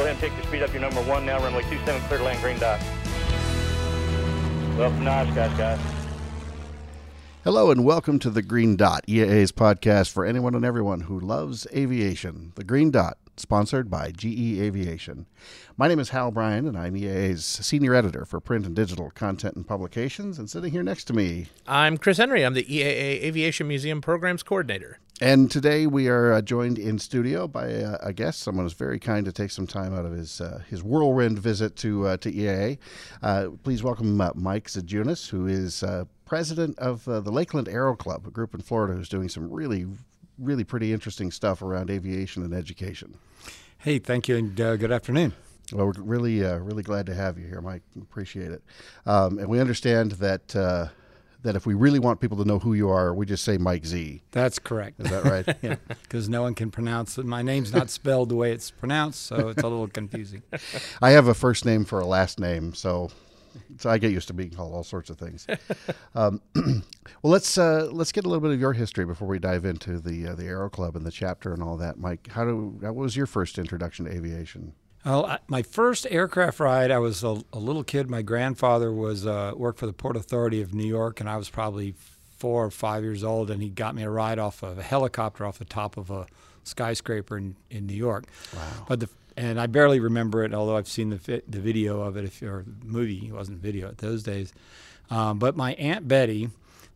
go ahead and pick your speed up. Your number one now, runway 27, clear to land, green dot. Well, nice, guys, guys. Hello and welcome to the Green Dot, EAA's podcast for anyone and everyone who loves aviation. The Green Dot, sponsored by GE Aviation. My name is Hal Bryan, and I'm EAA's senior editor for print and digital content and publications. And sitting here next to me, I'm Chris Henry. I'm the EAA Aviation Museum Programs Coordinator. And today we are uh, joined in studio by a, a, guest, someone who's very kind to take some time out of his uh, his whirlwind visit to uh, to EAA. Uh, please welcome uh, Mike Zidziunas, who is uh, president of the Lakeland Aero Club, a group in Florida who's doing some really, really pretty interesting stuff around aviation and education. Hey, thank you, and good afternoon. Well, we're really, really glad to have you here, Mike. Appreciate it. Um, and we understand that that if we really want people to know who you are, we just say Mike Z. That's correct. Is that right? yeah, because no one can pronounce it. My name's not spelled the way it's pronounced, so it's a little confusing. I have a first name for a last name, so so I get used to being called all sorts of things. Um, well, let's uh, let's get a little bit of your history before we dive into the uh, the Aero Club and the chapter and all that. Mike, how do what was your first introduction to aviation? Well, I, my first aircraft ride, I was a, a little kid. My grandfather was uh, worked for the Port Authority of New York, and I was probably four or five years old, and he got me a ride off of a helicopter off the top of a skyscraper in, in New York. Wow! But the and I barely remember it, although I've seen the fi- the video of it, if or movie. It wasn't video at those days. Um, but my aunt Betty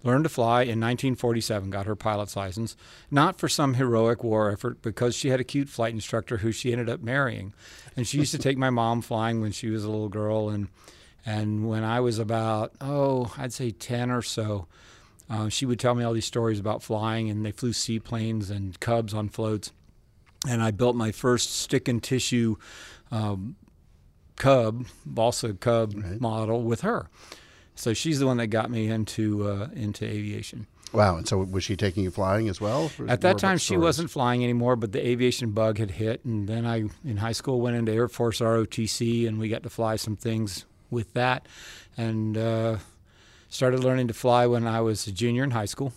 learned to fly in 1947, got her pilot's license, not for some heroic war effort, because she had a cute flight instructor who she ended up marrying. And she used to take my mom flying when she was a little girl. And, and when I was about, oh, I'd say 10 or so, uh, she would tell me all these stories about flying, and they flew seaplanes and cubs on floats. And I built my first stick and tissue um, cub, balsa cub right. model with her. So she's the one that got me into uh, into aviation. Wow! And so was she taking you flying as well? At that time, she wasn't flying anymore, but the aviation bug had hit, and then I, in high school, went into Air Force ROTC, and we got to fly some things with that, and uh, started learning to fly when I was a junior in high school.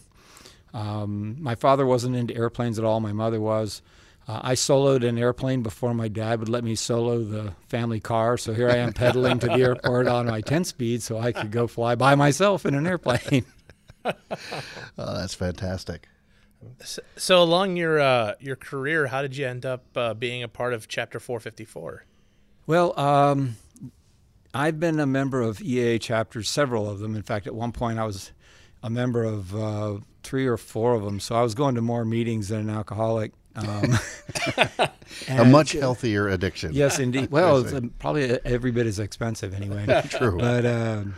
Um, my father wasn't into airplanes at all. My mother was. Uh, I soloed an airplane before my dad would let me solo the family car. So here I am pedaling to the airport on my 10 speed so I could go fly by myself in an airplane. oh, that's fantastic. So, so along your uh, your career, how did you end up uh, being a part of Chapter 454? Well, um, I've been a member of EAA chapters, several of them. In fact, at one point I was a member of uh, three or four of them. So I was going to more meetings than an alcoholic. Um, a much healthier addiction. Yes, indeed. Well, it's probably every bit as expensive anyway. True. But um,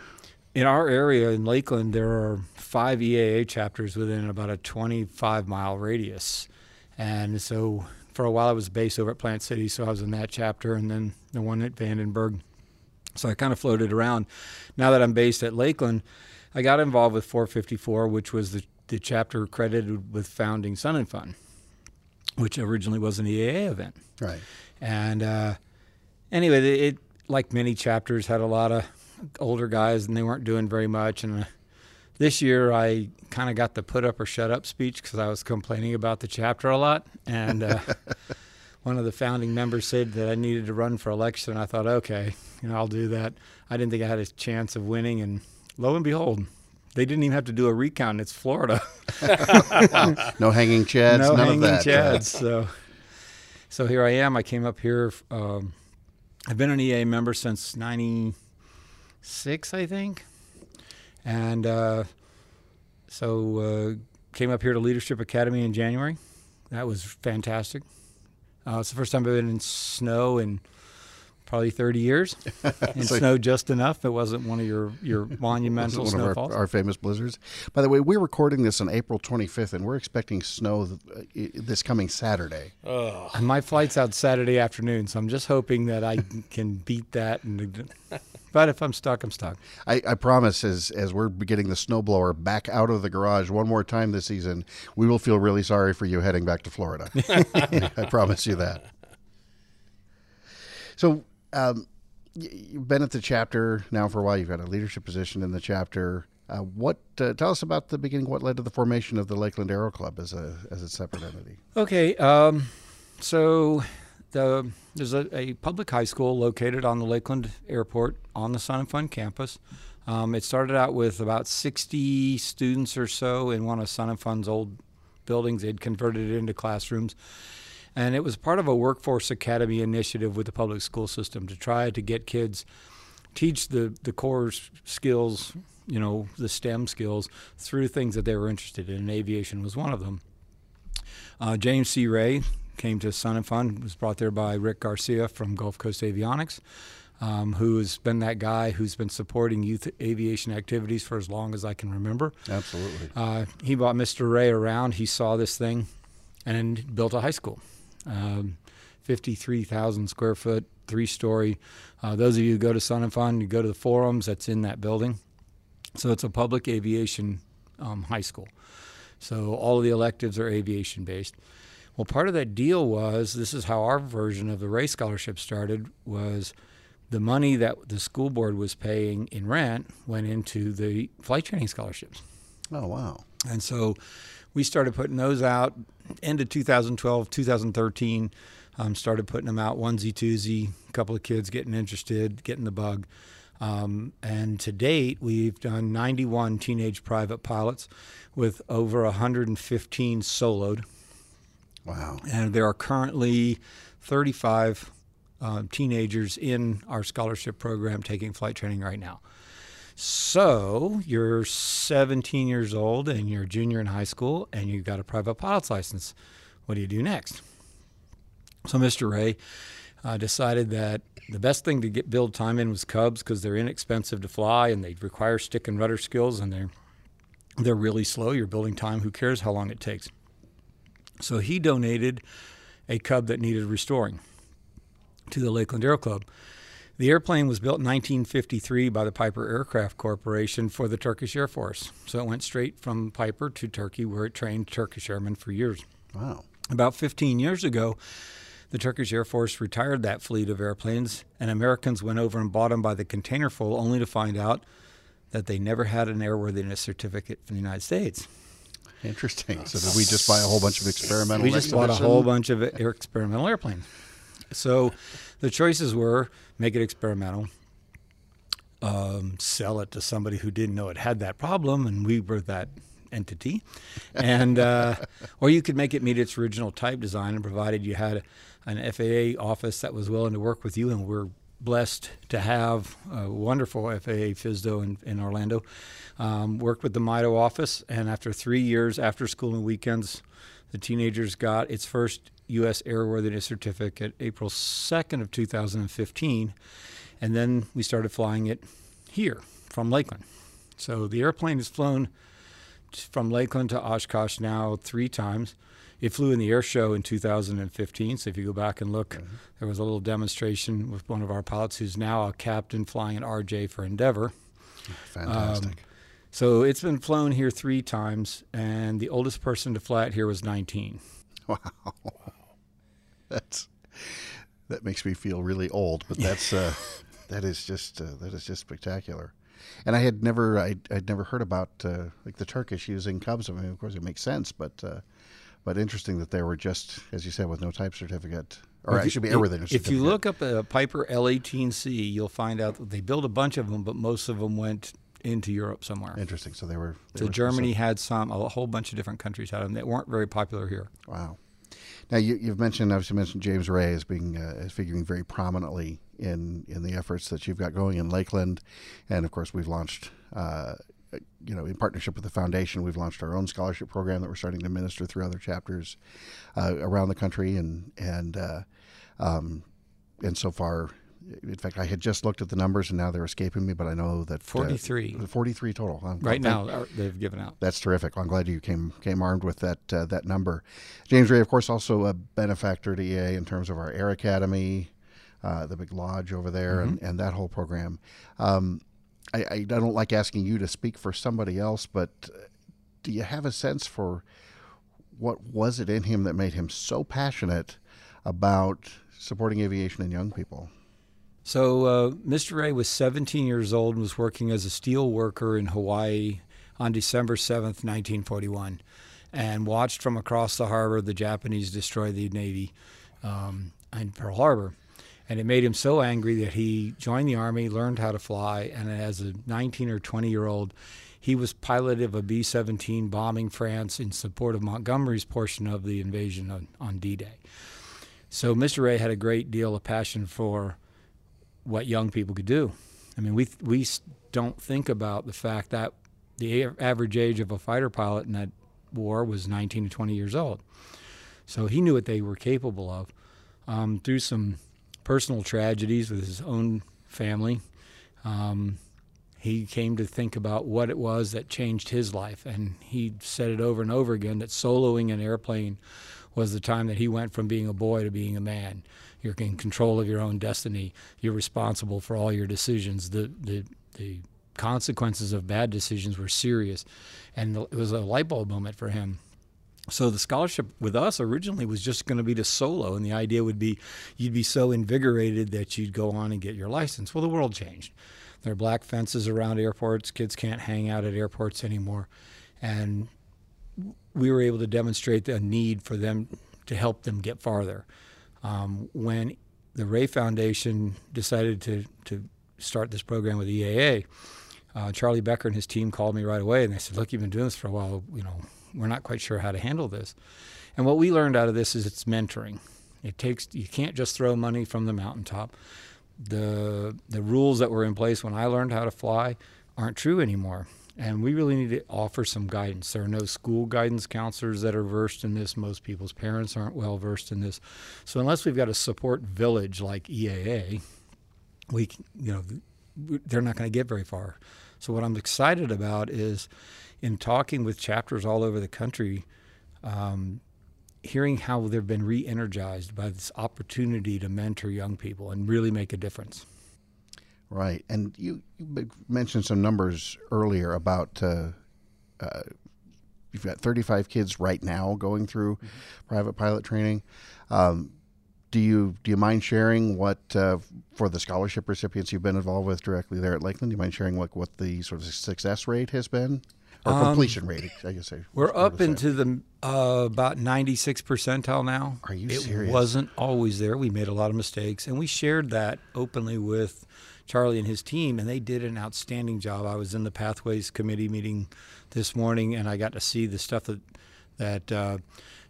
in our area in Lakeland, there are five EAA chapters within about a 25 mile radius. And so for a while, I was based over at Plant City, so I was in that chapter, and then the one at Vandenberg. So I kind of floated around. Now that I'm based at Lakeland, I got involved with 454, which was the, the chapter credited with founding Sun and Fun which originally was an EAA event. Right. And uh, anyway, it like many chapters had a lot of older guys, and they weren't doing very much. And uh, this year, I kind of got the put up or shut up speech because I was complaining about the chapter a lot. And uh, one of the founding members said that I needed to run for election. I thought, okay, you know, I'll do that. I didn't think I had a chance of winning, and lo and behold, they didn't even have to do a recount. It's Florida. no hanging chads. No none hanging of that. chads. so, so here I am. I came up here. Um, I've been an EAA member since '96, I think, and uh, so uh, came up here to Leadership Academy in January. That was fantastic. Uh, it's the first time I've been in snow and probably 30 years and so, snowed just enough. It wasn't one of your, your monumental one snowfalls. Of our, our, famous blizzards. By the way, we're recording this on April 25th, and we're expecting snow uh, this coming Saturday. Oh. And my flight's out Saturday afternoon, so I'm just hoping that I can beat that. And But if I'm stuck, I'm stuck. I, I promise, as as we're getting the snowblower back out of the garage one more time this season, we will feel really sorry for you heading back to Florida. I promise you that. So um, you've been at the chapter now for a while. You've got a leadership position in the chapter. Uh, what uh, tell us about the beginning? What led to the formation of the Lakeland Aero Club as a as a separate entity? Okay, um, so the, there's a, a public high school located on the Lakeland Airport on the Sun and Fun campus. Um, it started out with about 60 students or so in one of Sun and Fun's old buildings. They'd converted it into classrooms. And it was part of a workforce academy initiative with the public school system to try to get kids teach the, the core skills, you know, the STEM skills through things that they were interested in. And aviation was one of them. Uh, James C. Ray came to Sun and Fun, was brought there by Rick Garcia from Gulf Coast Avionics, um, who has been that guy who's been supporting youth aviation activities for as long as I can remember. Absolutely. Uh, he brought Mr. Ray around. He saw this thing and built a high school. Um, 53,000 square foot, three story. Uh, those of you who go to Sun and Fun, you go to the forums that's in that building. So it's a public aviation um, high school. So all of the electives are aviation based. Well, part of that deal was this is how our version of the Ray Scholarship started was the money that the school board was paying in rent went into the flight training scholarships. Oh wow! And so we started putting those out end of 2012, 2013. Um, started putting them out onesie twosie. A couple of kids getting interested, getting the bug. Um, and to date, we've done 91 teenage private pilots with over 115 soloed. Wow. And there are currently 35 uh, teenagers in our scholarship program taking flight training right now. So you're 17 years old and you're a junior in high school and you've got a private pilot's license. What do you do next? So Mr. Ray uh, decided that the best thing to get build time in was Cubs because they're inexpensive to fly and they require stick and rudder skills and they're they're really slow. You're building time. Who cares how long it takes? So he donated a Cub that needed restoring to the Lakeland Aero Club. The airplane was built in 1953 by the Piper Aircraft Corporation for the Turkish Air Force. So it went straight from Piper to Turkey, where it trained Turkish airmen for years. Wow. About 15 years ago, the Turkish Air Force retired that fleet of airplanes, and Americans went over and bought them by the containerful, only to find out that they never had an airworthiness certificate from the United States. Interesting. So did we just buy a whole bunch of experimental? We just bought a whole bunch of experimental airplanes. So the choices were make it experimental, um, sell it to somebody who didn't know it had that problem, and we were that entity, and uh, or you could make it meet its original type design, and provided you had an FAA office that was willing to work with you, and we're blessed to have a wonderful FAA FSDO in, in Orlando. Um, worked with the MIDO office, and after three years after school and weekends, the teenagers got its first U.S. airworthiness certificate April 2nd of 2015, and then we started flying it here from Lakeland. So the airplane has flown from Lakeland to Oshkosh now three times. It flew in the air show in 2015. So if you go back and look, mm-hmm. there was a little demonstration with one of our pilots who's now a captain flying an RJ for Endeavor. Fantastic. Um, so it's been flown here three times, and the oldest person to fly it here was 19. Wow, that's that makes me feel really old, but that's uh, that is just uh, that is just spectacular. And I had never I'd, I'd never heard about uh, like the Turkish using Cubs. I mean, of course, it makes sense, but uh, but interesting that they were just, as you said, with no type certificate. Or it should be airworthiness. If you look up a Piper L18C, you'll find out that they built a bunch of them, but most of them went into Europe somewhere. Interesting. So they were. They so were Germany had some. A whole bunch of different countries had them. that weren't very popular here. Wow. Now you, have mentioned, obviously, mentioned James Ray as being uh, as figuring very prominently in in the efforts that you've got going in Lakeland, and of course we've launched uh, you know, in partnership with the foundation, we've launched our own scholarship program that we're starting to minister through other chapters uh, around the country, and and uh, um, and so far, in fact, I had just looked at the numbers, and now they're escaping me. But I know that forty three, uh, forty three total. I'm right now, uh, they've given out. That's terrific. I'm glad you came came armed with that uh, that number. James Ray, of course, also a benefactor to EAA in terms of our Air Academy. Uh, the big lodge over there, mm-hmm. and, and that whole program. Um, I, I don't like asking you to speak for somebody else, but uh, do you have a sense for what was it in him that made him so passionate about supporting aviation in young people? So, uh, Mr. Ray was 17 years old and was working as a steel worker in Hawaii on December 7th, 1941, and watched from across the harbor the Japanese destroy the Navy. Um, in Pearl Harbor. And it made him so angry that he joined the Army, learned how to fly, and as a 19 or 20 year old, he was pilot of a B 17 bombing France in support of Montgomery's portion of the invasion on, on D Day. So Mr. Ray had a great deal of passion for what young people could do. I mean, we, we don't think about the fact that the average age of a fighter pilot in that war was 19 to 20 years old. So he knew what they were capable of. Um, through some personal tragedies with his own family, um, he came to think about what it was that changed his life. And he said it over and over again that soloing an airplane was the time that he went from being a boy to being a man. You're in control of your own destiny. You're responsible for all your decisions. The, the, the consequences of bad decisions were serious. And it was a light bulb moment for him. So the scholarship with us originally was just going to be to solo, and the idea would be you'd be so invigorated that you'd go on and get your license. Well, the world changed. There are black fences around airports. Kids can't hang out at airports anymore, and we were able to demonstrate the need for them to help them get farther. Um, when the Ray Foundation decided to to start this program with EAA, uh, Charlie Becker and his team called me right away, and they said, "Look, you've been doing this for a while. You know, we're not quite sure how to handle this." And what we learned out of this is it's mentoring. It takes you can't just throw money from the mountaintop. The the rules that were in place when I learned how to fly aren't true anymore. And we really need to offer some guidance. There are no school guidance counselors that are versed in this. Most people's parents aren't well versed in this. So unless we've got a support village like EAA, we you know they're not going to get very far. So what I'm excited about is in talking with chapters all over the country, um, hearing how they've been re-energized by this opportunity to mentor young people and really make a difference. Right, and you, you mentioned some numbers earlier about uh, uh, you've got 35 kids right now going through mm-hmm. private pilot training. Um, do you do you mind sharing what uh, for the scholarship recipients you've been involved with directly there at Lakeland? Do you mind sharing like what the sort of success rate has been or um, completion rate? I guess I we're up into the uh, about ninety six percentile now. Are you it serious? It wasn't always there. We made a lot of mistakes, and we shared that openly with Charlie and his team, and they did an outstanding job. I was in the Pathways Committee meeting this morning, and I got to see the stuff that that uh,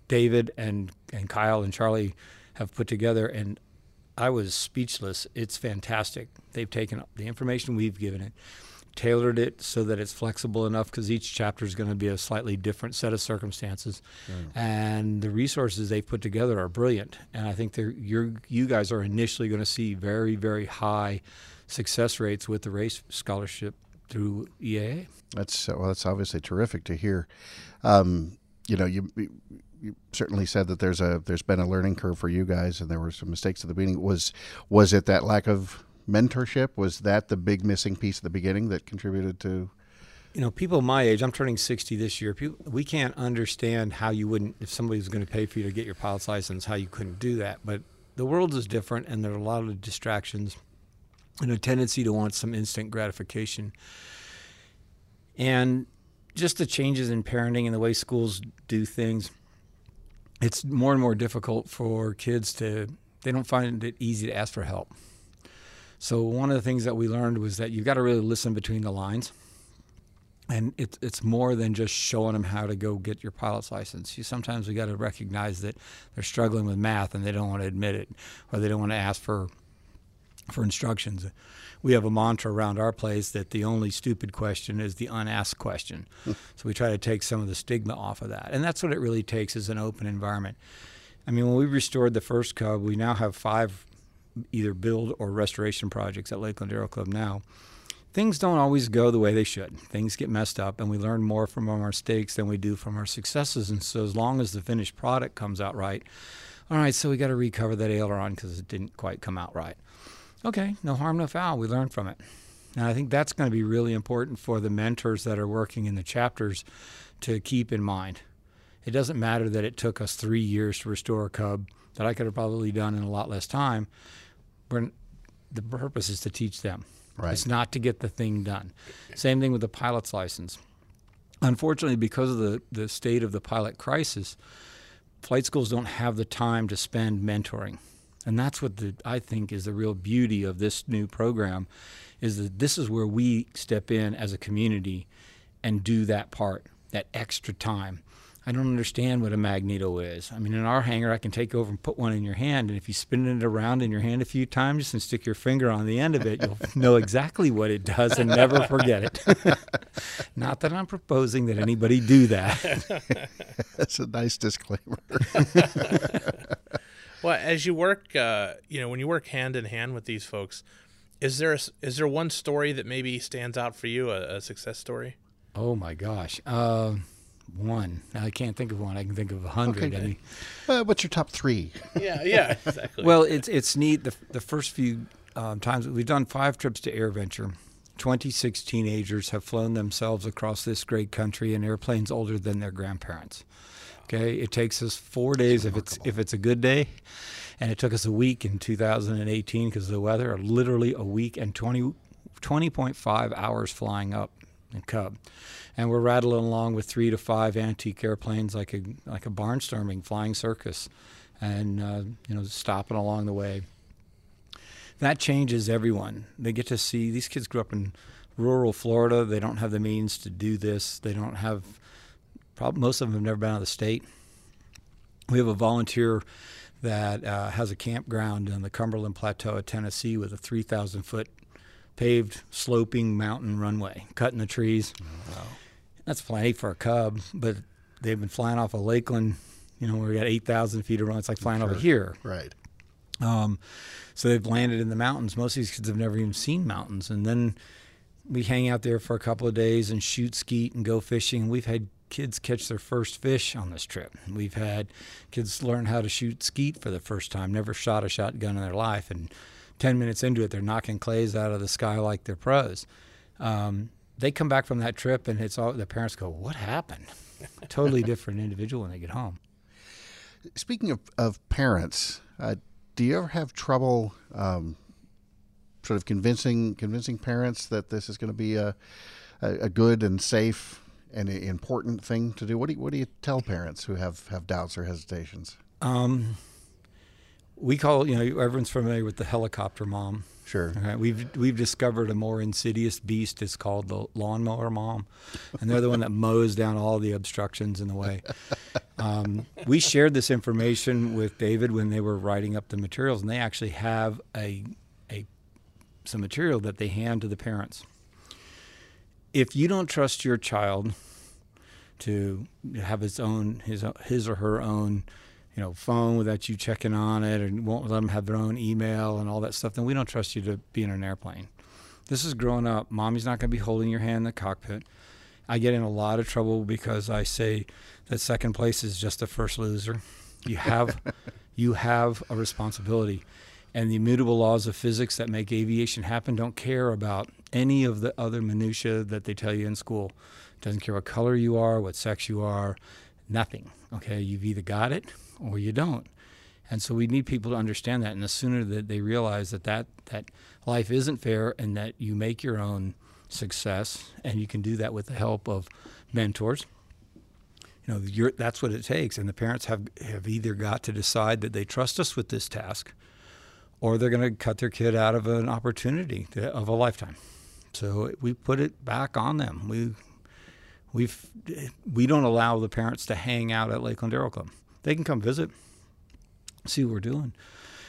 David and and Kyle and Charlie have put together, and I was speechless. It's fantastic. They've taken the information we've given it, tailored it so that it's flexible enough because each chapter is going to be a slightly different set of circumstances, and the resources they've put together are brilliant. And I think you're you guys are initially going to see very very high success rates with the Ray's scholarship through EAA. That's well, that's obviously terrific to hear. Um, you know, you you certainly said that there's a there's been a learning curve for you guys, and there were some mistakes at the beginning. Was was it that lack of mentorship? Was that the big missing piece at the beginning that contributed to? You know, people my age, I'm turning 60 this year. People, we can't understand how you wouldn't, if somebody was going to pay for you to get your pilot's license, how you couldn't do that. But the world is different, and there are a lot of distractions and a tendency to want some instant gratification. And just the changes in parenting and the way schools do things it's more and more difficult for kids to they don't find it easy to ask for help. So one of the things that we learned was that you've got to really listen between the lines. And it's it's more than just showing them how to go get your pilot's license. You sometimes we got to recognize that they're struggling with math and they don't want to admit it, or they don't want to ask for for instructions we have a mantra around our place that the only stupid question is the unasked question. Hmm. so we try to take some of the stigma off of that. And that's what it really takes is an open environment. I mean, when we restored the first Cub, we now have five either build or restoration projects at Lakeland Aero Club now. Things don't always go the way they should. Things get messed up, and we learn more from our mistakes than we do from our successes. And so, as long as the finished product comes out right, all right, so we got to recover that aileron because it didn't quite come out right okay, no harm, no foul. We learn from it. And I think that's going to be really important for the mentors that are working in the chapters to keep in mind. It doesn't matter that it took us three years to restore a cub that I could have probably done in a lot less time. We're, the purpose is to teach them. Right. It's not to get the thing done. Same thing with the pilot's license. Unfortunately, because of the, the state of the pilot crisis, flight schools don't have the time to spend mentoring And that's what the, I think is the real beauty of this new program is that this is where we step in as a community and do that part, that extra time. I don't understand what a magneto is. I mean, in our hangar, I can take over and put one in your hand, and if you spin it around in your hand a few times and stick your finger on the end of it, you'll know exactly what it does and never forget it. Not that I'm proposing that anybody do that. That's a nice disclaimer. Well, as you work, uh, you know, when you work hand in hand with these folks, is there a, is there one story that maybe stands out for you, a, a success story? Oh my gosh. Uh, one. I can't think of one. I can think of a hundred. Okay. I mean, Uh, what's your top three? Yeah, yeah, exactly. well, it's it's neat. The, the first few um, times we've done five trips to AirVenture. 26 teenagers have flown themselves across this great country in airplanes older than their grandparents. Okay, it takes us four days if it's if it's a good day, and it took us a week in 2018 because of the weather. Literally a week and 20 20.5 hours flying up in Cub, and we're rattling along with three to five antique airplanes like a like a barnstorming flying circus, and uh, you know stopping along the way. That changes everyone. They get to see these kids grew up in rural Florida. They don't have the means to do this. They don't have. Probably most of them have never been out of the state. We have a volunteer that uh, has a campground on the Cumberland Plateau of Tennessee with a 3,000 foot paved sloping mountain runway, cutting the trees. That's plenty for a cub, but they've been flying off of Lakeland. You know, where we got 8,000 feet of run. It's like flying over here. Right. Um, so they've landed in the mountains. Most of these kids have never even seen mountains. And then we hang out there for a couple of days and shoot skeet and go fishing. We've had kids catch their first fish on this trip. We've had kids learn how to shoot skeet for the first time, never shot a shotgun in their life. And 10 minutes into it, they're knocking clays out of the sky like they're pros. Um, they come back from that trip and it's all the parents go, What happened? totally different individual when they get home. Speaking of, of parents, uh, do you ever have trouble um, sort of convincing convincing parents that this is going to be a, a, a good and safe and i- important thing to do? What do you, what do you tell parents who have, have doubts or hesitations? Um, we call you know everyone's familiar with the helicopter mom. Sure. Right, we've we've discovered a more insidious beast. It's called the lawnmower mom, and they're the one that mows down all the obstructions in the way. Um, we shared this information with David when they were writing up the materials, and they actually have a a some material that they hand to the parents. If you don't trust your child to have his own his his or her own you know phone without you checking on it and won't let them have their own email and all that stuff then we don't trust you to be in an airplane. This is growing up. Mommy's not going to be holding your hand in the cockpit. I get in a lot of trouble because i say that second place is just the first loser. You have you have a responsibility. And the immutable laws of physics that make aviation happen don't care about any of the other minutia that they tell you in school. Doesn't care what color you are what sex you are nothing okay? You've either got it or you don't. And so we need people to understand that and the sooner that they realize that that, that life isn't fair and that you make your own success and you can do that with the help of mentors you know that's what it takes. And the parents have, have either got to decide that they trust us with this task or they're going to cut their kid out of an opportunity to, of a lifetime so we put it back on them we we've we don't allow the parents to hang out at Lakeland Aero Club. They can come visit, see what we're doing,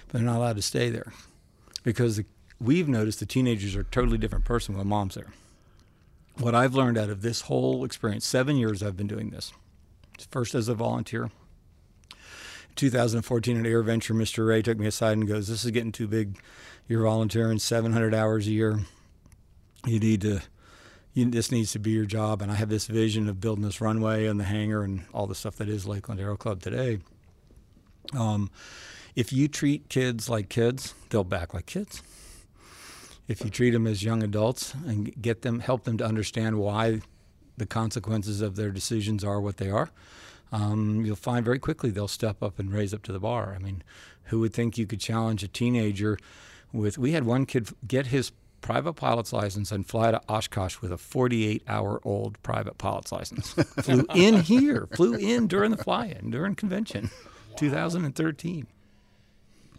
but they're not allowed to stay there because the, we've noticed the teenagers are a totally different person when mom's there. What I've learned out of this whole experience, seven years I've been doing this, first as a volunteer. 2014 at Air Venture, Mr. Ray took me aside and goes, "This is getting too big. You're volunteering 700 hours a year. You need to you, this needs to be your job. And I have this vision of building this runway and the hangar and all the stuff that is Lakeland Aero Club today. Um, if you treat kids like kids, they'll back like kids. If you treat them as young adults and get them, help them to understand why the consequences of their decisions are what they are, um, you'll find very quickly they'll step up and raise up to the bar. I mean, who would think you could challenge a teenager with? We had one kid get his private pilot's license and fly to Oshkosh with a 48 hour old private pilot's license. flew in here, flew in during the fly in, during convention, 2013.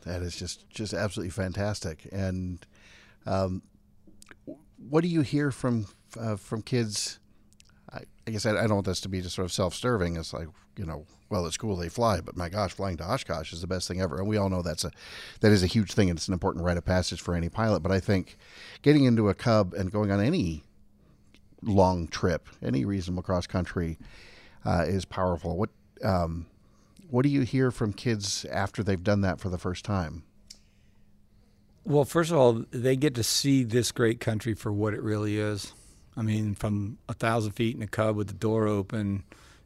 that is just just absolutely fantastic. And um, what do you hear from uh, from kids? I, I guess I, I don't want this to be just sort of self-serving. It's like you know, well, it's cool they fly, but my gosh, flying to Oshkosh is the best thing ever, and we all know that's a that is a huge thing, and it's an important rite of passage for any pilot. But I think getting into a Cub and going on any long trip, any reasonable cross country, uh, is powerful. What um, what do you hear from kids after they've done that for the first time? Well, first of all, they get to see this great country for what it really is. I mean, from a thousand feet in a cub with the door open,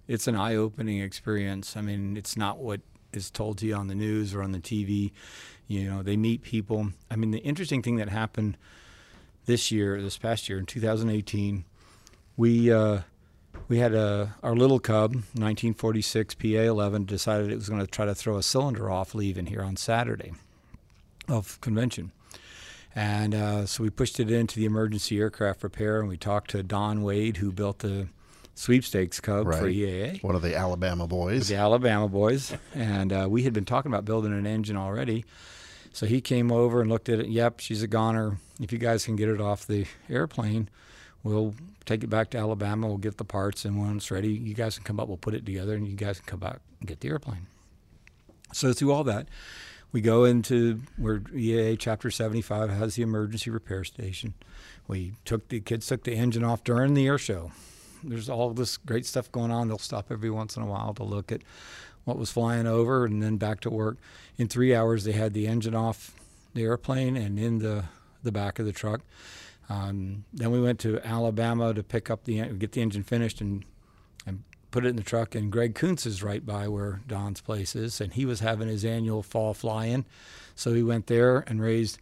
it's an eye-opening experience. I mean, it's not what is told to you on the news or on the TV. You know, they meet people. I mean, the interesting thing that happened this year, this past year in 2018, we uh, we had a our little cub, 1946 PA11, decided it was going to try to throw a cylinder off leaving here on Saturday of convention. And uh, so we pushed it into the emergency aircraft repair, and we talked to Don Wade, who built the sweepstakes cub Right. for EAA, One of the Alabama boys. the Alabama boys. And uh, we had been talking about building an engine already. So he came over and looked at it. Yep, she's a goner. If you guys can get it off the airplane, we'll take it back to Alabama. We'll get the parts, and when it's ready, you guys can come up. We'll put it together, and you guys can come back and get the airplane. So through all that, we go into where EAA Chapter 75 has the emergency repair station. We took the kids took the engine off during the air show. There's all this great stuff going on. They'll stop every once in a while to look at what was flying over, and then back to work. In three hours, they had the engine off the airplane and in the the back of the truck. Um, then we went to Alabama to pick up the get the engine finished and and put it in the truck. And Greg Koontz is right by where Don's place is, and he was having his annual fall fly-in, so we went there and raised.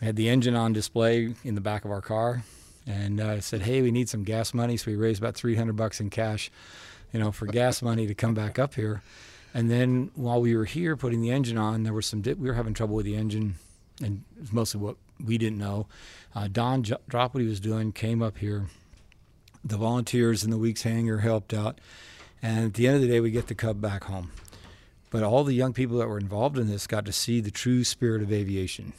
We had the engine on display in the back of our car, and uh, said, "Hey, we need some gas money." So we raised about 300 bucks in cash, you know, for gas money to come back up here. And then while we were here putting the engine on, there was some we were having trouble with the engine, and it was mostly what we didn't know. Uh, Don j- dropped what he was doing, came up here. The volunteers in the Weeks hangar helped out, and at the end of the day, we get the Cub back home. But all the young people that were involved in this got to see the true spirit of aviation.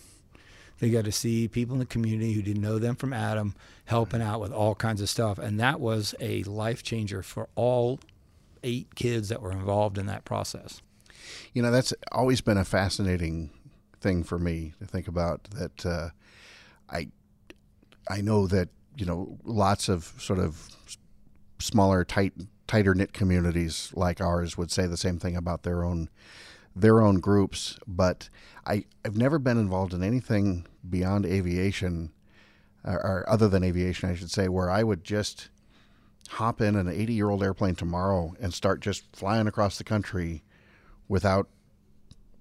They got to see people in the community who didn't know them from Adam helping out with all kinds of stuff, and that was a life changer for all eight kids that were involved in that process. You know, that's always been a fascinating thing for me to think about. That uh, I I know that you know lots of sort of smaller, tight, tighter knit communities like ours would say the same thing about their own their own groups. But I I've never been involved in anything beyond aviation, or, or other than aviation, I should say, where I would just hop in an 80 year old airplane tomorrow and start just flying across the country without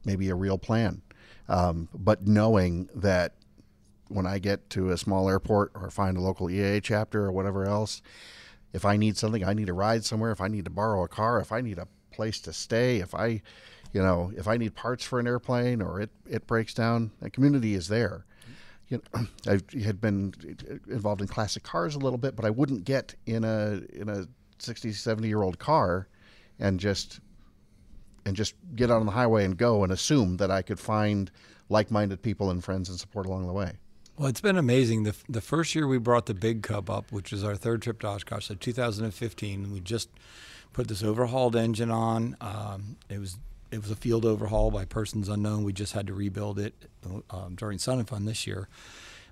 maybe a real plan. Um, but knowing that when I get to a small airport or find a local EAA chapter or whatever else, if I need something, I need a ride somewhere, if I need to borrow a car, if I need a place to stay, if I, you know, if I need parts for an airplane or it, it breaks down, the community is there. You know, I had been involved in classic cars a little bit, but I wouldn't get in a in a 60, 70 year old car and just and just get out on the highway and go and assume that I could find like-minded people and friends and support along the way. Well, it's been amazing. The, the first year we brought the big cub up, which was our third trip to Oshkosh, so 2015, we just put this overhauled engine on. Um, it was it was a field overhaul by persons unknown. We just had to rebuild it um, during Sun and Fun this year.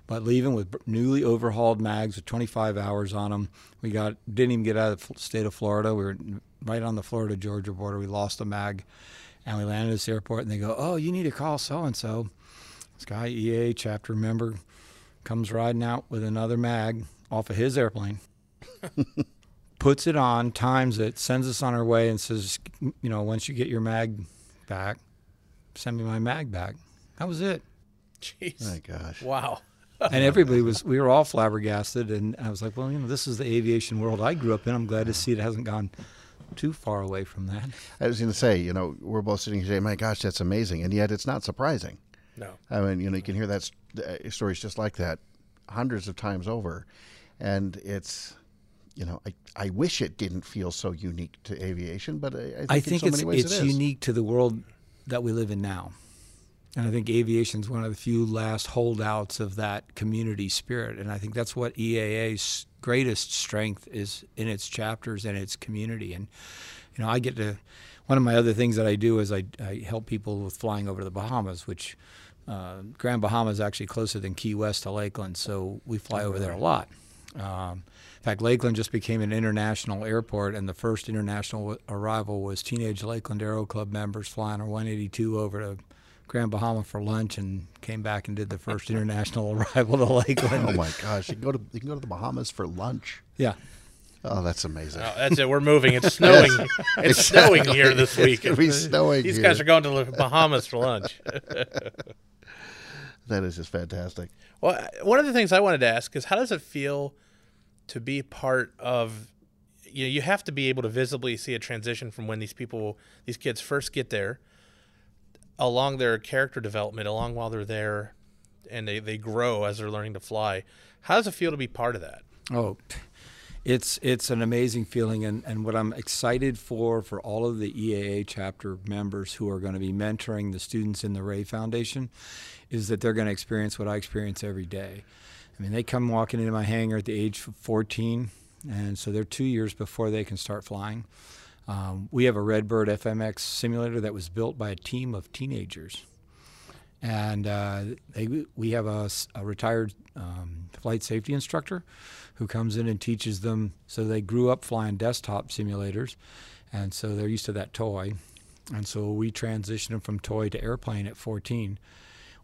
But leaving with newly overhauled mags with 25 hours on them, we got didn't even get out of the state of Florida. We were right on the Florida Georgia border. We lost a mag, and we landed at this airport. And they go, "Oh, you need to call so and so." This guy, EAA chapter member, comes riding out with another mag off of his airplane, puts it on, times it, sends us on our way, and says, "You know, once you get your mag back, send me my mag back." That was it. Jeez. My gosh. Wow. and everybody was we were all flabbergasted and i was like well you know this is the aviation world i grew up in i'm glad to see it hasn't gone too far away from that I was going to say, you know, we're both sitting here saying, "My gosh, that's amazing," and yet it's not surprising. No. I mean, you know, you can hear that st- uh, stories just like that hundreds of times over, and it's, you know, I, I wish it didn't feel so unique to aviation, but I, I think, i think in so it's many ways it's it is. unique to the world that we live in now And I think aviation is one of the few last holdouts of that community spirit. And I think that's what EAA's greatest strength is in its chapters and its community. And, you know, I get to, one of my other things that I do is I, I help people with flying over to the Bahamas, which uh, Grand Bahama is actually closer than Key West to Lakeland. So we fly over there a lot. Um, in fact, Lakeland just became an international airport, and the first international arrival was teenage Lakeland Aero Club members flying a 182 over to Grand Bahama for lunch and came back and did the first international arrival to Lakeland. Oh my gosh! You can go to you can go to the Bahamas for lunch. Yeah. Oh, that's amazing. Oh, that's it. We're moving. It's snowing. It's snowing here this week. It's be snowing These here. guys are going to the Bahamas for lunch. That is just fantastic. Well, one of the things I wanted to ask is how does it feel to be part of you know, you have to be able to visibly see a transition from when these people these kids first get there along their character development along while they're there and they, they grow as they're learning to fly. How does it feel to be part of that? Oh, it's it's an amazing feeling, and, and what I'm excited for for all of the EAA chapter members who are going to be mentoring the students in the Ray Foundation, is that they're going to experience what I experience every day. I mean, they come walking into my hangar at the age of 14, and so they're two years before they can start flying. Um, we have a Redbird FMX simulator that was built by a team of teenagers and uh, they, we have a retired um, flight safety instructor who comes in and teaches them. So they grew up flying desktop simulators, and so they're used to that toy. And so we transitioned them from toy to airplane at 14.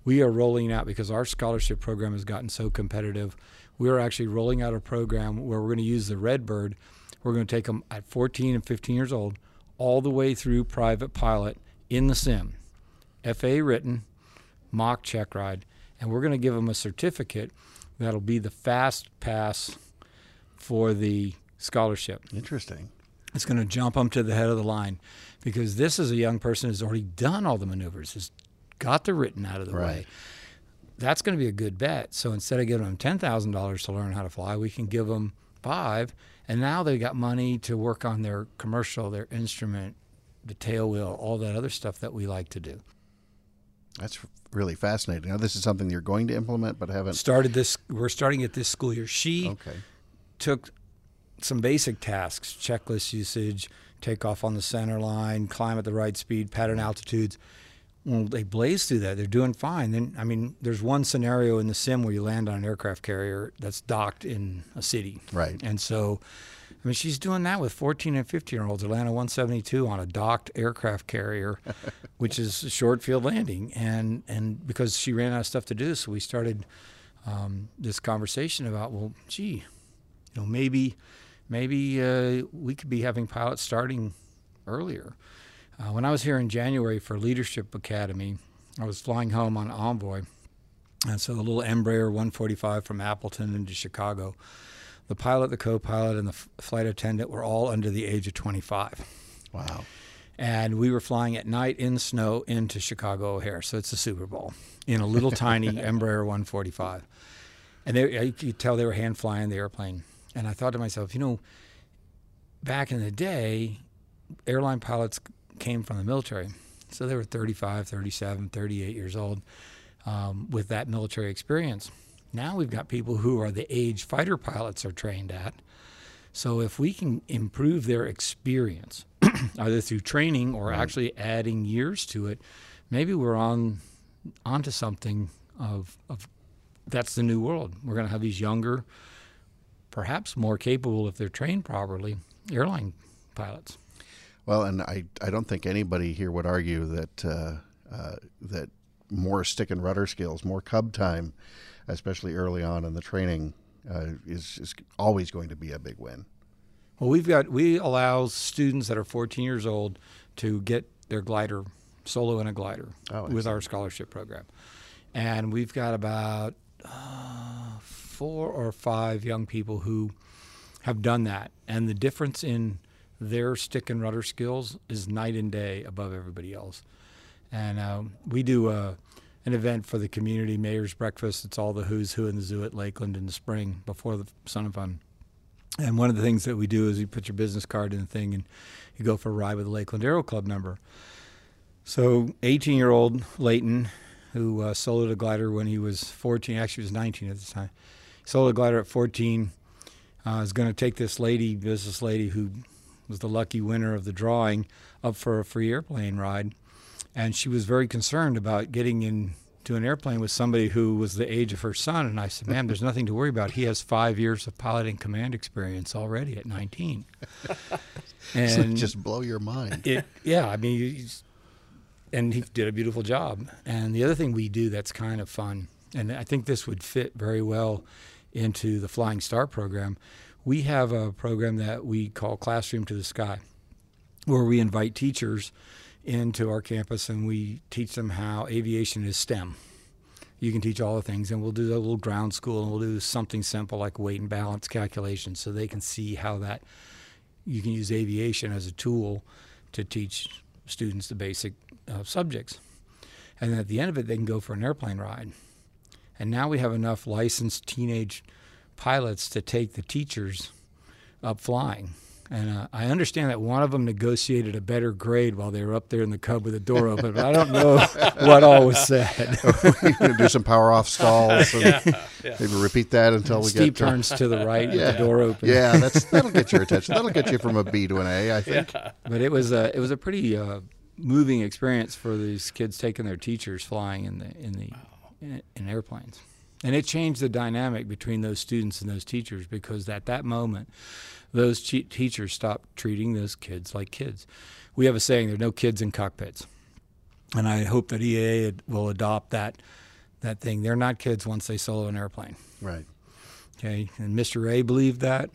We are rolling out because our scholarship program has gotten so competitive. We are actually rolling out a program where we're going to use the Redbird. We're going to take them at 14 and 15 years old all the way through private pilot in the sim, FAA written, mock check ride, and we're going to give them a certificate that'll be the fast pass for the scholarship. Interesting. It's going to jump them to the head of the line because this is a young person who's already done all the maneuvers, has got the written out of the Right. way. That's going to be a good bet. So instead of giving them ten thousand dollars to learn how to fly, we can give them five, and now they've got money to work on their commercial, their instrument, the tail wheel, all that other stuff that we like to do. That's really fascinating. Now, this is something you're going to implement, but haven't. started this we're starting it this school year she Okay. took some basic tasks checklist usage take off on the center line climb at the right speed pattern altitudes well they blaze through that they're doing fine then i mean there's one scenario in the sim where you land on an aircraft carrier that's docked in a city Right. and so I mean, she's doing that with 14 and 15 year olds. Atlanta 172 on a docked aircraft carrier, which is a short field landing, and and because she ran out of stuff to do, so we started um, this conversation about, well, gee, you know, maybe maybe uh, we could be having pilots starting earlier. Uh, when I was here in January for Leadership Academy, I was flying home on Envoy, and so the little Embraer 145 from Appleton into Chicago the pilot, the co-pilot, and the f- flight attendant were all under the age of 25. Wow. And we were flying at night in snow into Chicago O'Hare, so it's the Super Bowl in a little tiny Embraer 145. And they, you could tell they were hand flying the airplane. And I thought to myself, you know, back in the day, airline pilots came from the military. So they were 35, 37, 38 years old um, with that military experience. Now we've got people who are the age fighter pilots are trained at. So if we can improve their experience, either through training or actually adding years to it, maybe we're on onto something of, of that's the new world. We're going to have these younger, perhaps more capable if they're trained properly, airline pilots. Well, and I, I don't think anybody here would argue that uh, uh, that more stick and rudder skills, more cub time, especially early on in the training, uh, is is always going to be a big win. Well, we've got we allow students that are 14 years old to get their glider solo in a glider Oh, with our scholarship program, and we've got about uh, four or five young people who have done that, and the difference in their stick and rudder skills is night and day above everybody else. And um, we do a, an event for the community mayor's breakfast. It's all the who's who in the zoo at Lakeland in the spring before the Sun and Fun. And one of the things that we do is you put your business card in the thing and you go for a ride with a Lakeland Aero Club member. So 18 year old Leighton who uh, soloed a glider when he was 14. Actually, he was 19 at the time. Soloed a glider at 14. Uh, is going to take this lady, business lady, who was the lucky winner of the drawing, up for a free airplane ride, and she was very concerned about getting into an airplane with somebody who was the age of her son. And I said, "Ma'am, there's nothing to worry about. He has five years of piloting command experience already at 19." and so just blow your mind. It, yeah, I mean, and he did a beautiful job. And the other thing we do that's kind of fun, and I think this would fit very well into the Flying Start program. We have a program that we call Classroom to the Sky, where we invite teachers into our campus and we teach them how aviation is STEM. You can teach all the things, and we'll do a little ground school, and we'll do something simple like weight and balance calculations, so they can see how that you can use aviation as a tool to teach students the basic uh, subjects. And then at the end of it, they can go for an airplane ride. And now we have enough licensed teenage pilots to take the teachers up flying. And uh, I understand that one of them negotiated a better grade while they were up there in the cub with the door open, but I don't know what all was said. To do some power off stalls. yeah, yeah. Maybe repeat that until we Steep get turns to the right yeah. with the door open. Yeah, that's that'll get your attention. That'll get you from a B to an A, I think. But it was a it was a pretty uh, moving experience for these kids taking their teachers flying in the in the in, in airplanes. And it changed the dynamic between those students and those teachers because at that moment, those teachers stopped treating those kids like kids. We have a saying: "There are no kids in cockpits," and I hope that EAA will adopt that that thing. They're not kids once they solo an airplane. Right. Okay. And Mr. A believed that.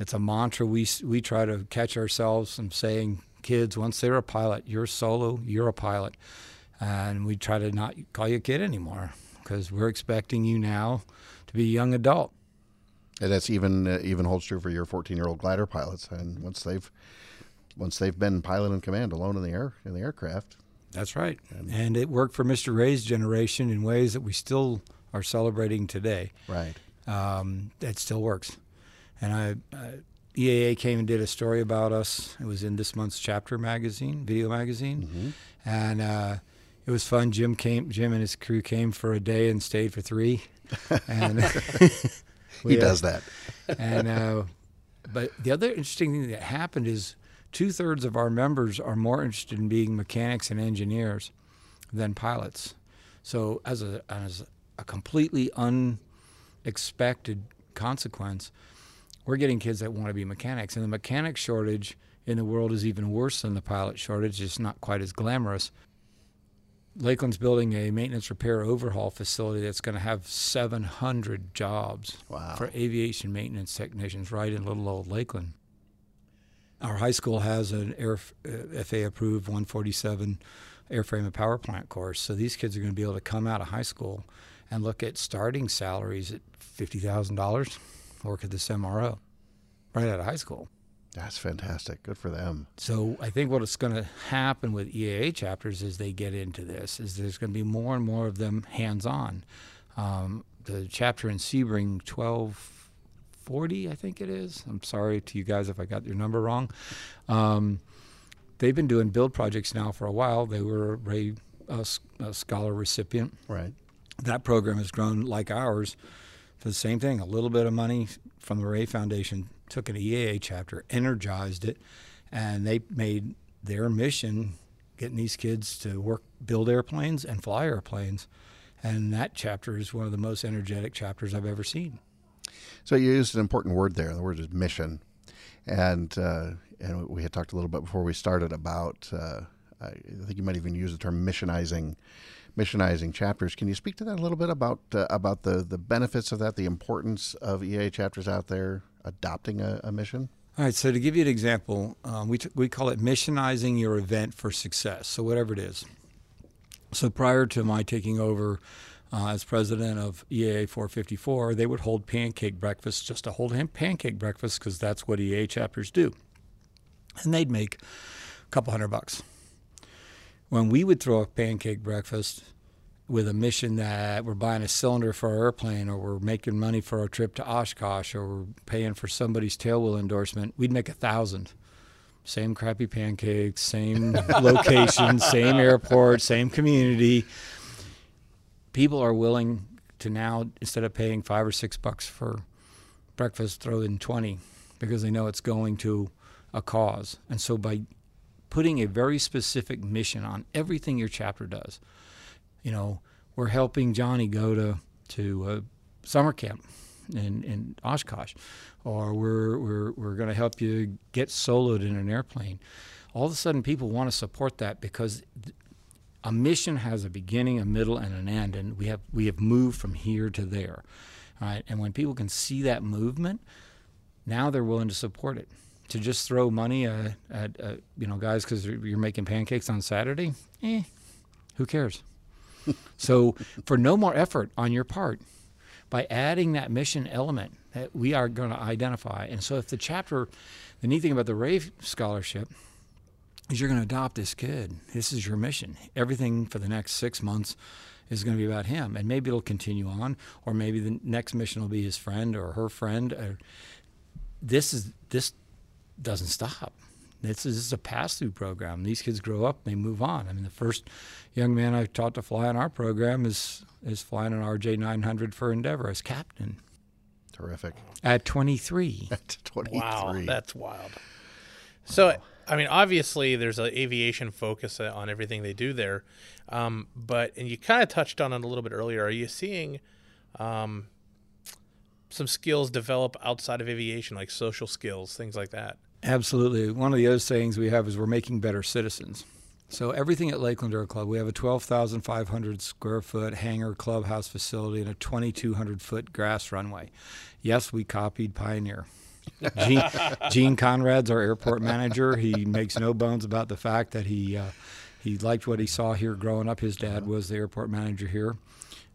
It's a mantra we we try to catch ourselves from saying, "Kids, once they're a pilot, you're solo. You're a pilot," and we try to not call you a kid anymore because we're expecting you now to be a young adult. And that's even uh, even holds true for your 14 year old glider pilots. And once they've once they've been pilot in command alone in the air in the aircraft. That's right. And, and it worked for Mr. Ray's generation in ways that we still are celebrating today. Right. Um, it still works. And I, uh, EAA came and did a story about us. It was in this month's chapter magazine, video magazine, mm-hmm. and uh, it was fun. Jim came. Jim and his crew came for a day and stayed for three. And he does that. and uh, but the other interesting thing that happened is two thirds of our members are more interested in being mechanics and engineers than pilots. So as a as a completely unexpected consequence, we're getting kids that want to be mechanics, and the mechanic shortage in the world is even worse than the pilot shortage. It's not quite as glamorous. Lakeland's building a maintenance repair overhaul facility that's going to have 700 jobs wow. for aviation maintenance technicians right in little old Lakeland. Our high school has an Air, uh, FAA approved 147 airframe and power plant course. So these kids are going to be able to come out of high school and look at starting salaries at $50,000, work at this MRO right out of high school. That's fantastic. Good for them. So I think what's going to happen with EAA chapters as they get into this is there's going to be more and more of them hands-on. Um, the chapter in Sebring 1240, I think it is. I'm sorry to you guys if I got your number wrong. Um, they've been doing build projects now for a while. They were a, a, a scholar recipient. Right. That program has grown like ours for the same thing. A little bit of money from the Ray Foundation took an EAA chapter, energized it, and they made their mission getting these kids to work, build airplanes and fly airplanes. And that chapter is one of the most energetic chapters I've ever seen. So you used an important word there. The word is mission, and uh, and we had talked a little bit before we started about. Uh, I think you might even use the term missionizing missionizing chapters. Can you speak to that a little bit about uh, about the the benefits of that, the importance of EAA chapters out there adopting a, a mission? All right. So to give you an example, um, we t- we call it missionizing your event for success. So whatever it is. So prior to my taking over. Uh, as president of EAA 454, they would hold pancake breakfast just to hold him pancake breakfast because that's what EAA chapters do. And they'd make a couple hundred bucks when we would throw a pancake breakfast with a mission that we're buying a cylinder for our airplane or we're making money for our trip to Oshkosh or we're paying for somebody's tailwheel endorsement, we'd make a thousand. Same crappy pancakes, same location, same airport, same community. people are willing to now instead of paying five or six bucks for breakfast, throw in twenty because they know it's going to a cause. And so by putting a very specific mission on everything your chapter does, you know, we're helping Johnny go to to uh, summer camp in, in Oshkosh, or we're we're we're going to help you get soloed in an airplane. All of a sudden, people want to support that because a mission has a beginning, a middle, and an end, and we have we have moved from here to there, right? And when people can see that movement, now they're willing to support it. To just throw money at, at uh, you know guys because you're making pancakes on Saturday, eh? Who cares? so for no more effort on your part, by adding that mission element that we are going to identify, and so if the chapter, the neat thing about the Ray Scholarship is you're going to adopt this kid. This is your mission. Everything for the next six months is going to be about him, and maybe it'll continue on, or maybe the next mission will be his friend or her friend. Or, this is this doesn't stop. This is, this is a pass through program. These kids grow up, they move on. I mean, the first young man I taught to fly in our program is is flying an RJ 900 for Endeavor as captain. Terrific. At 23. At 23. Wow, that's wild. So, I mean, obviously, there's an aviation focus on everything they do there, um, but and you kind of touched on it a little bit earlier. Are you seeing um, some skills develop outside of aviation, like social skills, things like that? Absolutely. One of the other sayings we have is we're making better citizens. So everything at Lakeland Aero Club, we have a 12,500 square foot hangar clubhouse facility and a 2,200 foot grass runway. Yes, we copied Pioneer. Gene, Gene Conrad's our airport manager. He makes no bones about the fact that he uh, he liked what he saw here growing up. His dad was the airport manager here.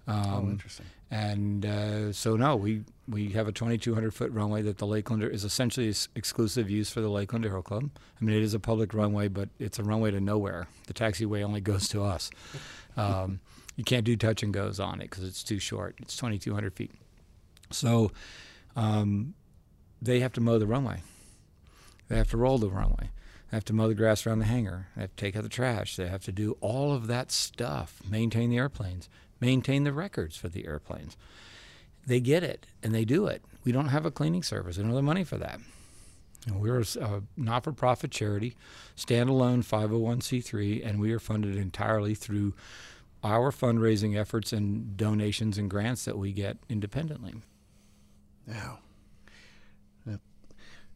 Um, oh, interesting. And uh, so no, we we have a 2,200 foot runway that the Lakeland is essentially exclusive use for the Lakeland Aero Club. I mean, it is a public runway, but it's a runway to nowhere. The taxiway only goes to us. Um, you can't do touch and goes on it because it's too short. It's 2,200 feet. So um, they have to mow the runway. They have to roll the runway. They have to mow the grass around the hangar. They have to take out the trash. They have to do all of that stuff, maintain the airplanes, maintain the records for the airplanes. They get it and they do it. We don't have a cleaning service. We don't have the money for that. we're a not for profit charity, standalone 501c3, and we are funded entirely through our fundraising efforts and donations and grants that we get independently. Yeah. It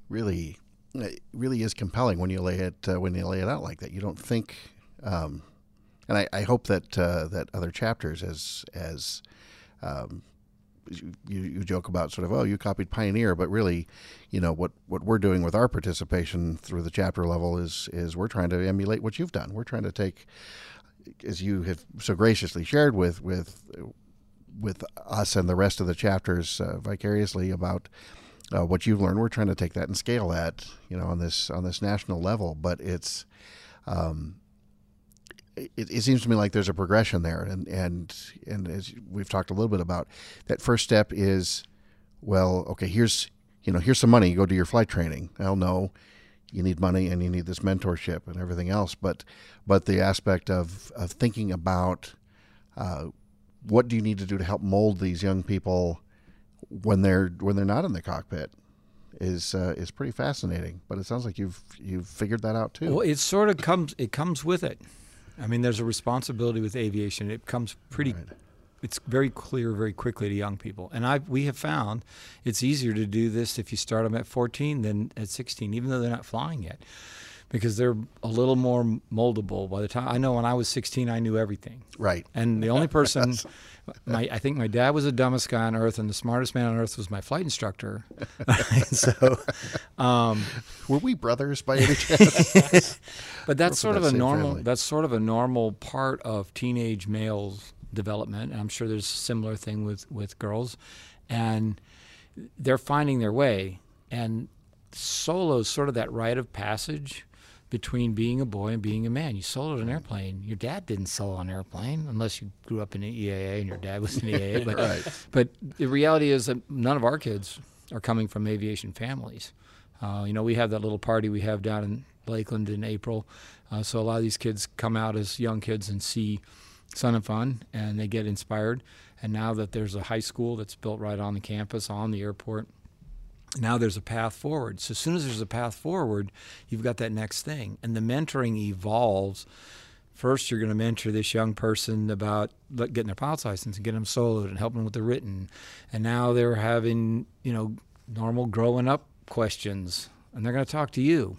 really, it really is compelling when you lay it uh, when you lay it out like that. You don't think um, and I, I hope that uh, that other chapters, as as um, you, you joke about sort of oh you copied Pioneer, but really, you know what what we're doing with our participation through the chapter level is is we're trying to emulate what you've done. We're trying to take, as you have so graciously shared with with with us and the rest of the chapters uh, vicariously about. Uh, what you've learned, we're trying to take that and scale that, you know, on this on this national level. But it's um, it, it, seems to me like there's a progression there, and and and as we've talked a little bit about, that first step is, well, okay, here's you know here's some money, go do your flight training. Well, no, you need money and you need this mentorship and everything else, but but the aspect of of thinking about uh, what do you need to do to help mold these young people when they're when they're not in the cockpit is uh, is pretty fascinating. But it sounds like you've you've figured that out too. Well, it sort of comes it comes with it. I mean, there's a responsibility with aviation. It comes pretty. Right. It's very clear very quickly to young people, and I we have found it's easier to do this if you start them at 14 than at 16, even though they're not flying yet, because they're a little more moldable. By the time I know, when I was 16, I knew everything. Right. And the only person, my I think my dad was the dumbest guy on earth, and the smartest man on earth was my flight instructor. so, um, were we brothers by any chance? but that's sort of a normal. Family. That's sort of a normal part of teenage males' development. And I'm sure there's a similar thing with with girls, and they're finding their way. And solo is sort of that rite of passage between being a boy and being a man. You soloed an airplane. Your dad didn't solo an airplane unless you grew up in an EAA and your dad was an EAA. But, right. but the reality is that none of our kids are coming from aviation families. Uh, you know, we have that little party we have down in Lakeland in April. Uh, so a lot of these kids come out as young kids and see Sun and Fun, and they get inspired. And now that there's a high school that's built right on the campus, on the airport, now there's a path forward. So as soon as there's a path forward, you've got that next thing. And the mentoring evolves. First, you're going to mentor this young person about getting their pilot's license and getting them soloed and helping them with the written. And now they're having, you know, normal growing up questions. And they're going to talk to you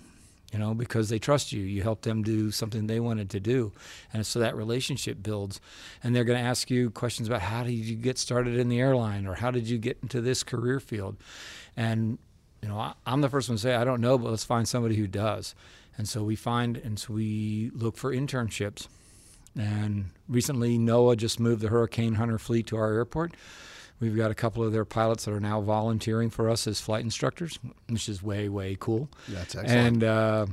you know, because they trust you. You help them do something they wanted to do. And so that relationship builds. And they're going to ask you questions about how did you get started in the airline or how did you get into this career field? And, you know, I, I'm the first one to say, I don't know, but let's find somebody who does. And so we find, and so we look for internships. And recently, NOAA just moved the Hurricane Hunter fleet to our airport. We've got a couple of their pilots that are now volunteering for us as flight instructors, which is way, way cool. That's excellent. And, uh,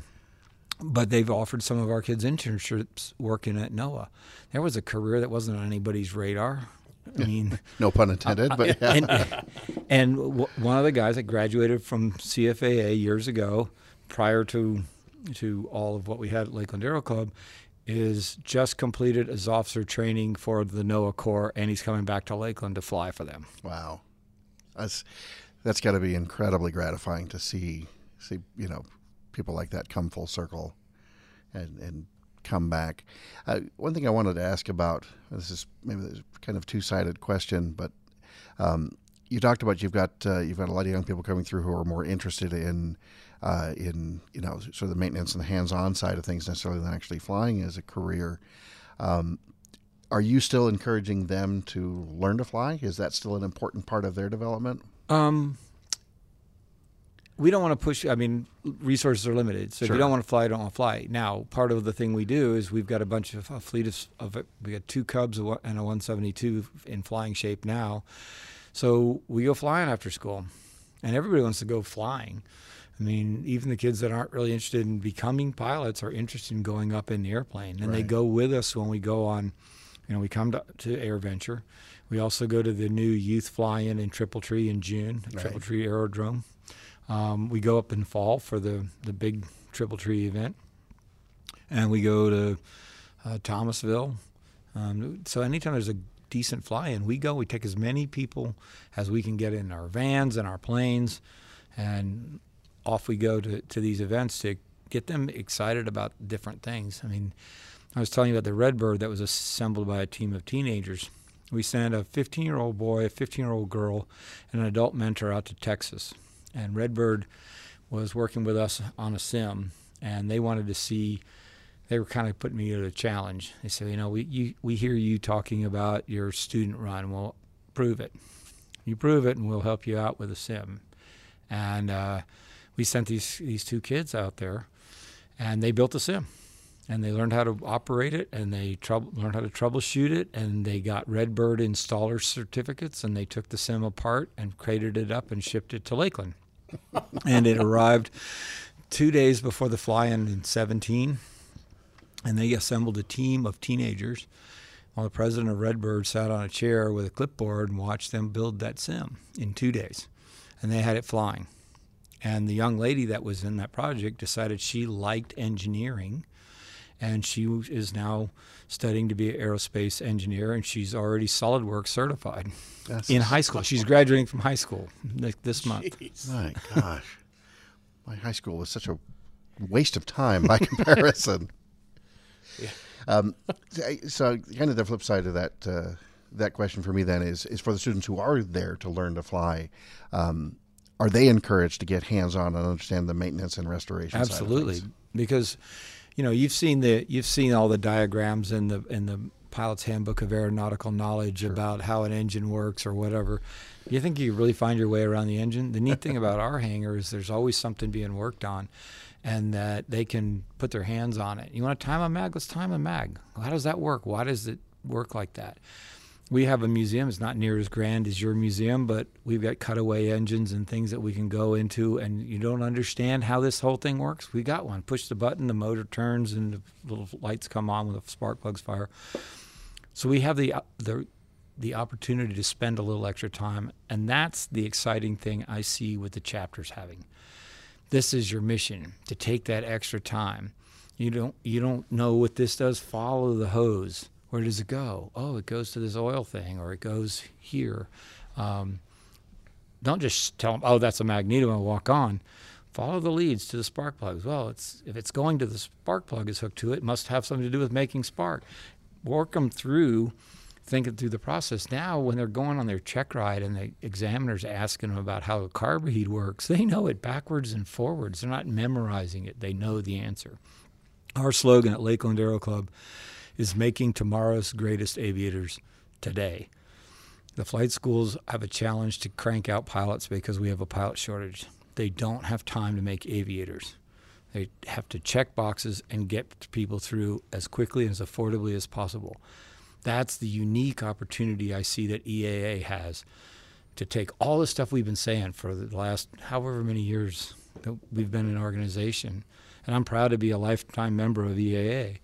but they've offered some of our kids internships working at NOAA. There was a career that wasn't on anybody's radar. I mean, no pun intended, uh, but uh, yeah. and, uh, and w- one of the guys that graduated from CFAA years ago, prior to to all of what we had at Lakeland Aero Club, is just completed his officer training for the NOAA Corps, and he's coming back to Lakeland to fly for them. Wow, that's that's got to be incredibly gratifying to see see you know people like that come full circle and and come back. Uh, one thing I wanted to ask about this is maybe a kind of two sided question, but um, you talked about you've got uh, you've got a lot of young people coming through who are more interested in uh, in you know sort of the maintenance and the hands-on side of things necessarily than actually flying as a career. Um, are you still encouraging them to learn to fly? Is that still an important part of their development? Um, we don't want to push. I mean, resources are limited, so Sure. if you don't want to fly, you don't want to fly. Now, part of the thing we do is we've got a bunch of a fleet of, of we got two Cubs and a 172 in flying shape now, so we go flying after school, and everybody wants to go flying. I mean, even the kids that aren't really interested in becoming pilots are interested in going up in the airplane, and they go with us when we go on. You know, we come to, to AirVenture. We also go to the new youth fly-in in Triple Tree in June, Triple Right. Tree Aerodrome. Um, we go up in fall for the the big Triple Tree event, and we go to uh, Thomasville. Um, so anytime there's a decent fly-in, we go. We take as many people as we can get in our vans and our planes, and off we go to, to these events to get them excited about different things. I mean, I was telling you about the Redbird that was assembled by a team of teenagers. We sent a 15 year old boy, a 15 year old girl, and an adult mentor out to Texas. And Redbird was working with us on a sim, and they wanted to see. They were kind of putting me to a challenge. They said, you know, we you, we hear you talking about your student run. Well, prove it. You prove it, and we'll help you out with a sim. And uh, we sent these these two kids out there, and they built a sim, and they learned how to operate it, and they trouble, learned how to troubleshoot it, and they got Redbird installer certificates, and they took the sim apart and crated it up and shipped it to Lakeland, and it arrived two days before the fly-in in 17, and they assembled a team of teenagers. While the president of Redbird sat on a chair with a clipboard and watched them build that sim in two days, and they had it flying. And the young lady that was in that project decided she liked engineering, and she is now studying to be an aerospace engineer, and she's already SolidWorks certified That's in high school. She's graduating from high school this, this month. My gosh, my high school was such a waste of time by comparison. Um, so, kind of the flip side of that uh, that question for me then is is for the students who are there to learn to fly. Um, are they encouraged to get hands on and understand the maintenance and restoration? Absolutely, because you know you've seen the you've seen all the diagrams in the in the pilot's handbook of aeronautical knowledge about how an engine works or whatever. You think you really find your way around the engine? The neat thing about our hangar is there's always something being worked on, and that they can put their hands on it. You want to time a mag? Let's time a mag. How does that work? Why does it work like that? We have a museum. It's not near as grand as your museum, but we've got cutaway engines and things that we can go into. And you don't understand how this whole thing works? We got one. Push the button, the motor turns, and the little lights come on when the spark plugs fire. So we have the uh, the the opportunity to spend a little extra time, and that's the exciting thing I see with the chapters having. This is your mission to take that extra time. You don't you don't know what this does. Follow the hose Where does it go? Oh, it goes to this oil thing, or it goes here. Um, don't just tell them, oh, that's a magneto and walk on. Follow the leads to the spark plugs. Well, it's if it's going to the spark plug is hooked to it, it must have something to do with making spark. Work them through, thinking through the process. Now, when they're going on their check ride and the examiner's asking them about how the carburetor works, they know it backwards and forwards. They're not memorizing it. They know the answer. Our slogan at Lakeland Aero Club is making tomorrow's greatest aviators today. The flight schools have a challenge to crank out pilots because we have a pilot shortage. They don't have time to make aviators. They have to check boxes and get people through as quickly and as affordably as possible. That's the unique opportunity I see that EAA has to take all the stuff we've been saying for the last however many years that we've been an organization. And I'm proud to be a lifetime member of EAA.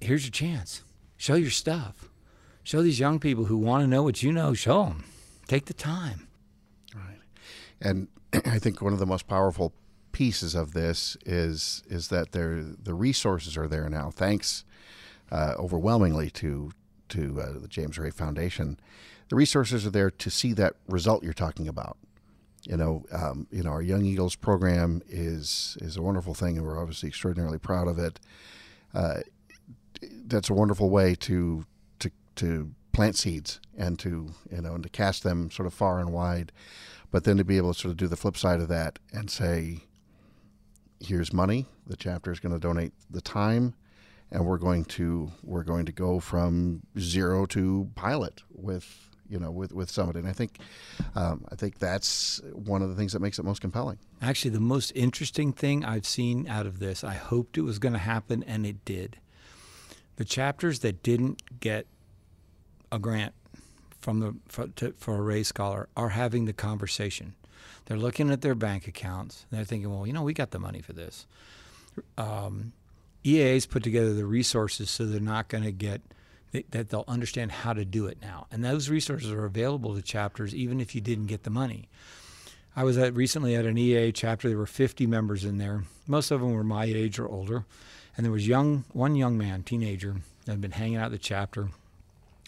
Here's your chance. Show your stuff. Show these young people who want to know what you know, show them. Take the time. Right. And I think one of the most powerful pieces of this is is that there the resources are there now. Thanks uh, overwhelmingly to to uh, the James Ray Foundation. The resources are there to see that result you're talking about. You know, um, you know, our Young Eagles program is is a wonderful thing, and we're obviously extraordinarily proud of it. Uh, that's a wonderful way to to to plant seeds and to you know and to cast them sort of far and wide, but then to be able to sort of do the flip side of that and say, here's money. The chapter is going to donate the time, and we're going to we're going to go from zero to pilot with you know with with somebody. And I think um, I think that's one of the things that makes it most compelling. Actually, the most interesting thing I've seen out of this, I hoped it was going to happen, and it did. The chapters that didn't get a grant from the for, to, for a Ray Scholar are having the conversation. They're looking at their bank accounts. they're thinking, well, you know, we got the money for this. Um, EAA's put together the resources so they're not going to get that they'll understand how to do it now. And those resources are available to chapters even if you didn't get the money. I was at recently at an EAA chapter. There were 50 members in there. Most of them were my age or older, and there was young one young man, teenager, that had been hanging out the chapter,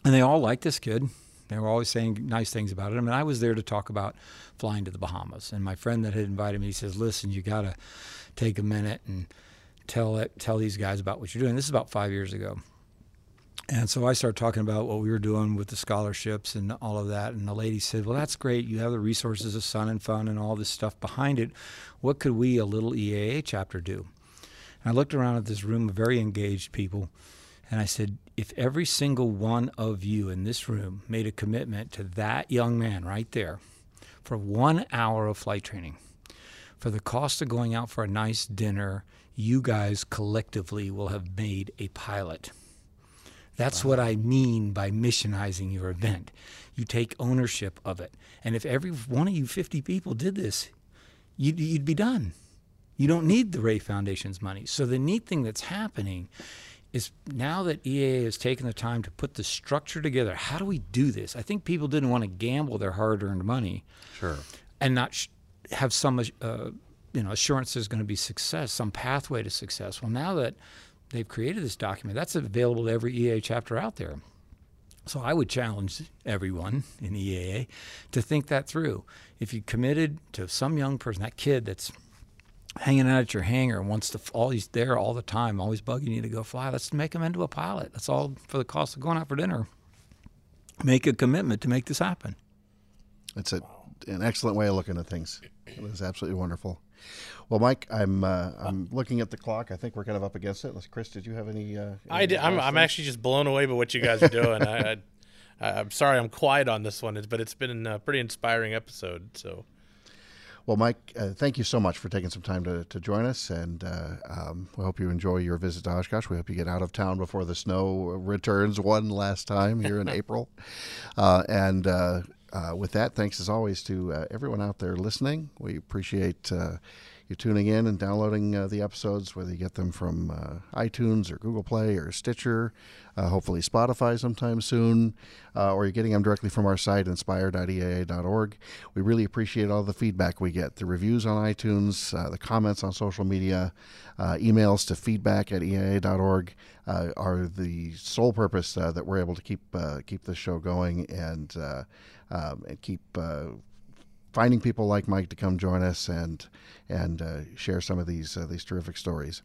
and they all liked this kid. They were always saying nice things about him. And I was there to talk about flying to the Bahamas. And my friend that had invited me, he says, "Listen, you got to take a minute and tell it, tell these guys about what you're doing." This is about five years ago. And so I started talking about what we were doing with the scholarships and all of that. And the lady said, Well, that's great. You have the resources of Sun and Fun and all this stuff behind it. What could we, a little EAA chapter, do? And I looked around at this room of very engaged people and I said, if every single one of you in this room made a commitment to that young man right there for one hour of flight training, for the cost of going out for a nice dinner, you guys collectively will have made a pilot. That's wow. what I mean by missionizing your event. You take ownership of it. And if every one of you 50 people did this, you'd, you'd be done. You don't need the Ray Foundation's money. So the neat thing that's happening is now that EAA has taken the time to put the structure together, how do we do this? I think people didn't want to gamble their hard-earned money, sure, and not sh- have some, uh, you know, assurance there's going to be success, some pathway to success. Well, now that they've created this document, that's available to every EAA chapter out there. So I would challenge everyone in EAA to think that through. If you committed to some young person, that kid that's hanging out at your hangar and wants to all he's there all the time, always bugging you to go fly. Let's make him into a pilot. That's all for the cost of going out for dinner. Make a commitment to make this happen. It's a an excellent way of looking at things. It was absolutely wonderful. Well, Mike, I'm uh, I'm looking at the clock. I think we're kind of up against it. Chris, did you have any? Uh, I did. I'm, I'm actually just blown away by what you guys are doing. I, I am sorry I'm quiet on this one, but it's been a pretty inspiring episode. So well, Mike, uh, thank you so much for taking some time to, to join us, and uh, um, we hope you enjoy your visit to Oshkosh. We hope you get out of town before the snow returns one last time here in April. Uh, and uh, uh, with that, thanks as always to uh, everyone out there listening. We appreciate you tuning in and downloading uh, the episodes, whether you get them from uh, iTunes or Google Play or Stitcher, uh, hopefully Spotify sometime soon, uh, or you're getting them directly from our site, inspire.eaa.org. We really appreciate all the feedback we get the reviews on iTunes, uh, the comments on social media, uh, emails to feedback at eaa.org. Are the sole purpose that we're able to keep keep this show going and um, and keep finding people like Mike to come join us and and uh, share some of these uh, these terrific stories.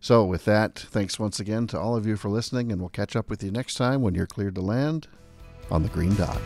So, with that, thanks once again to all of you for listening, and we'll catch up with you next time when you're cleared to land on the Green Dot.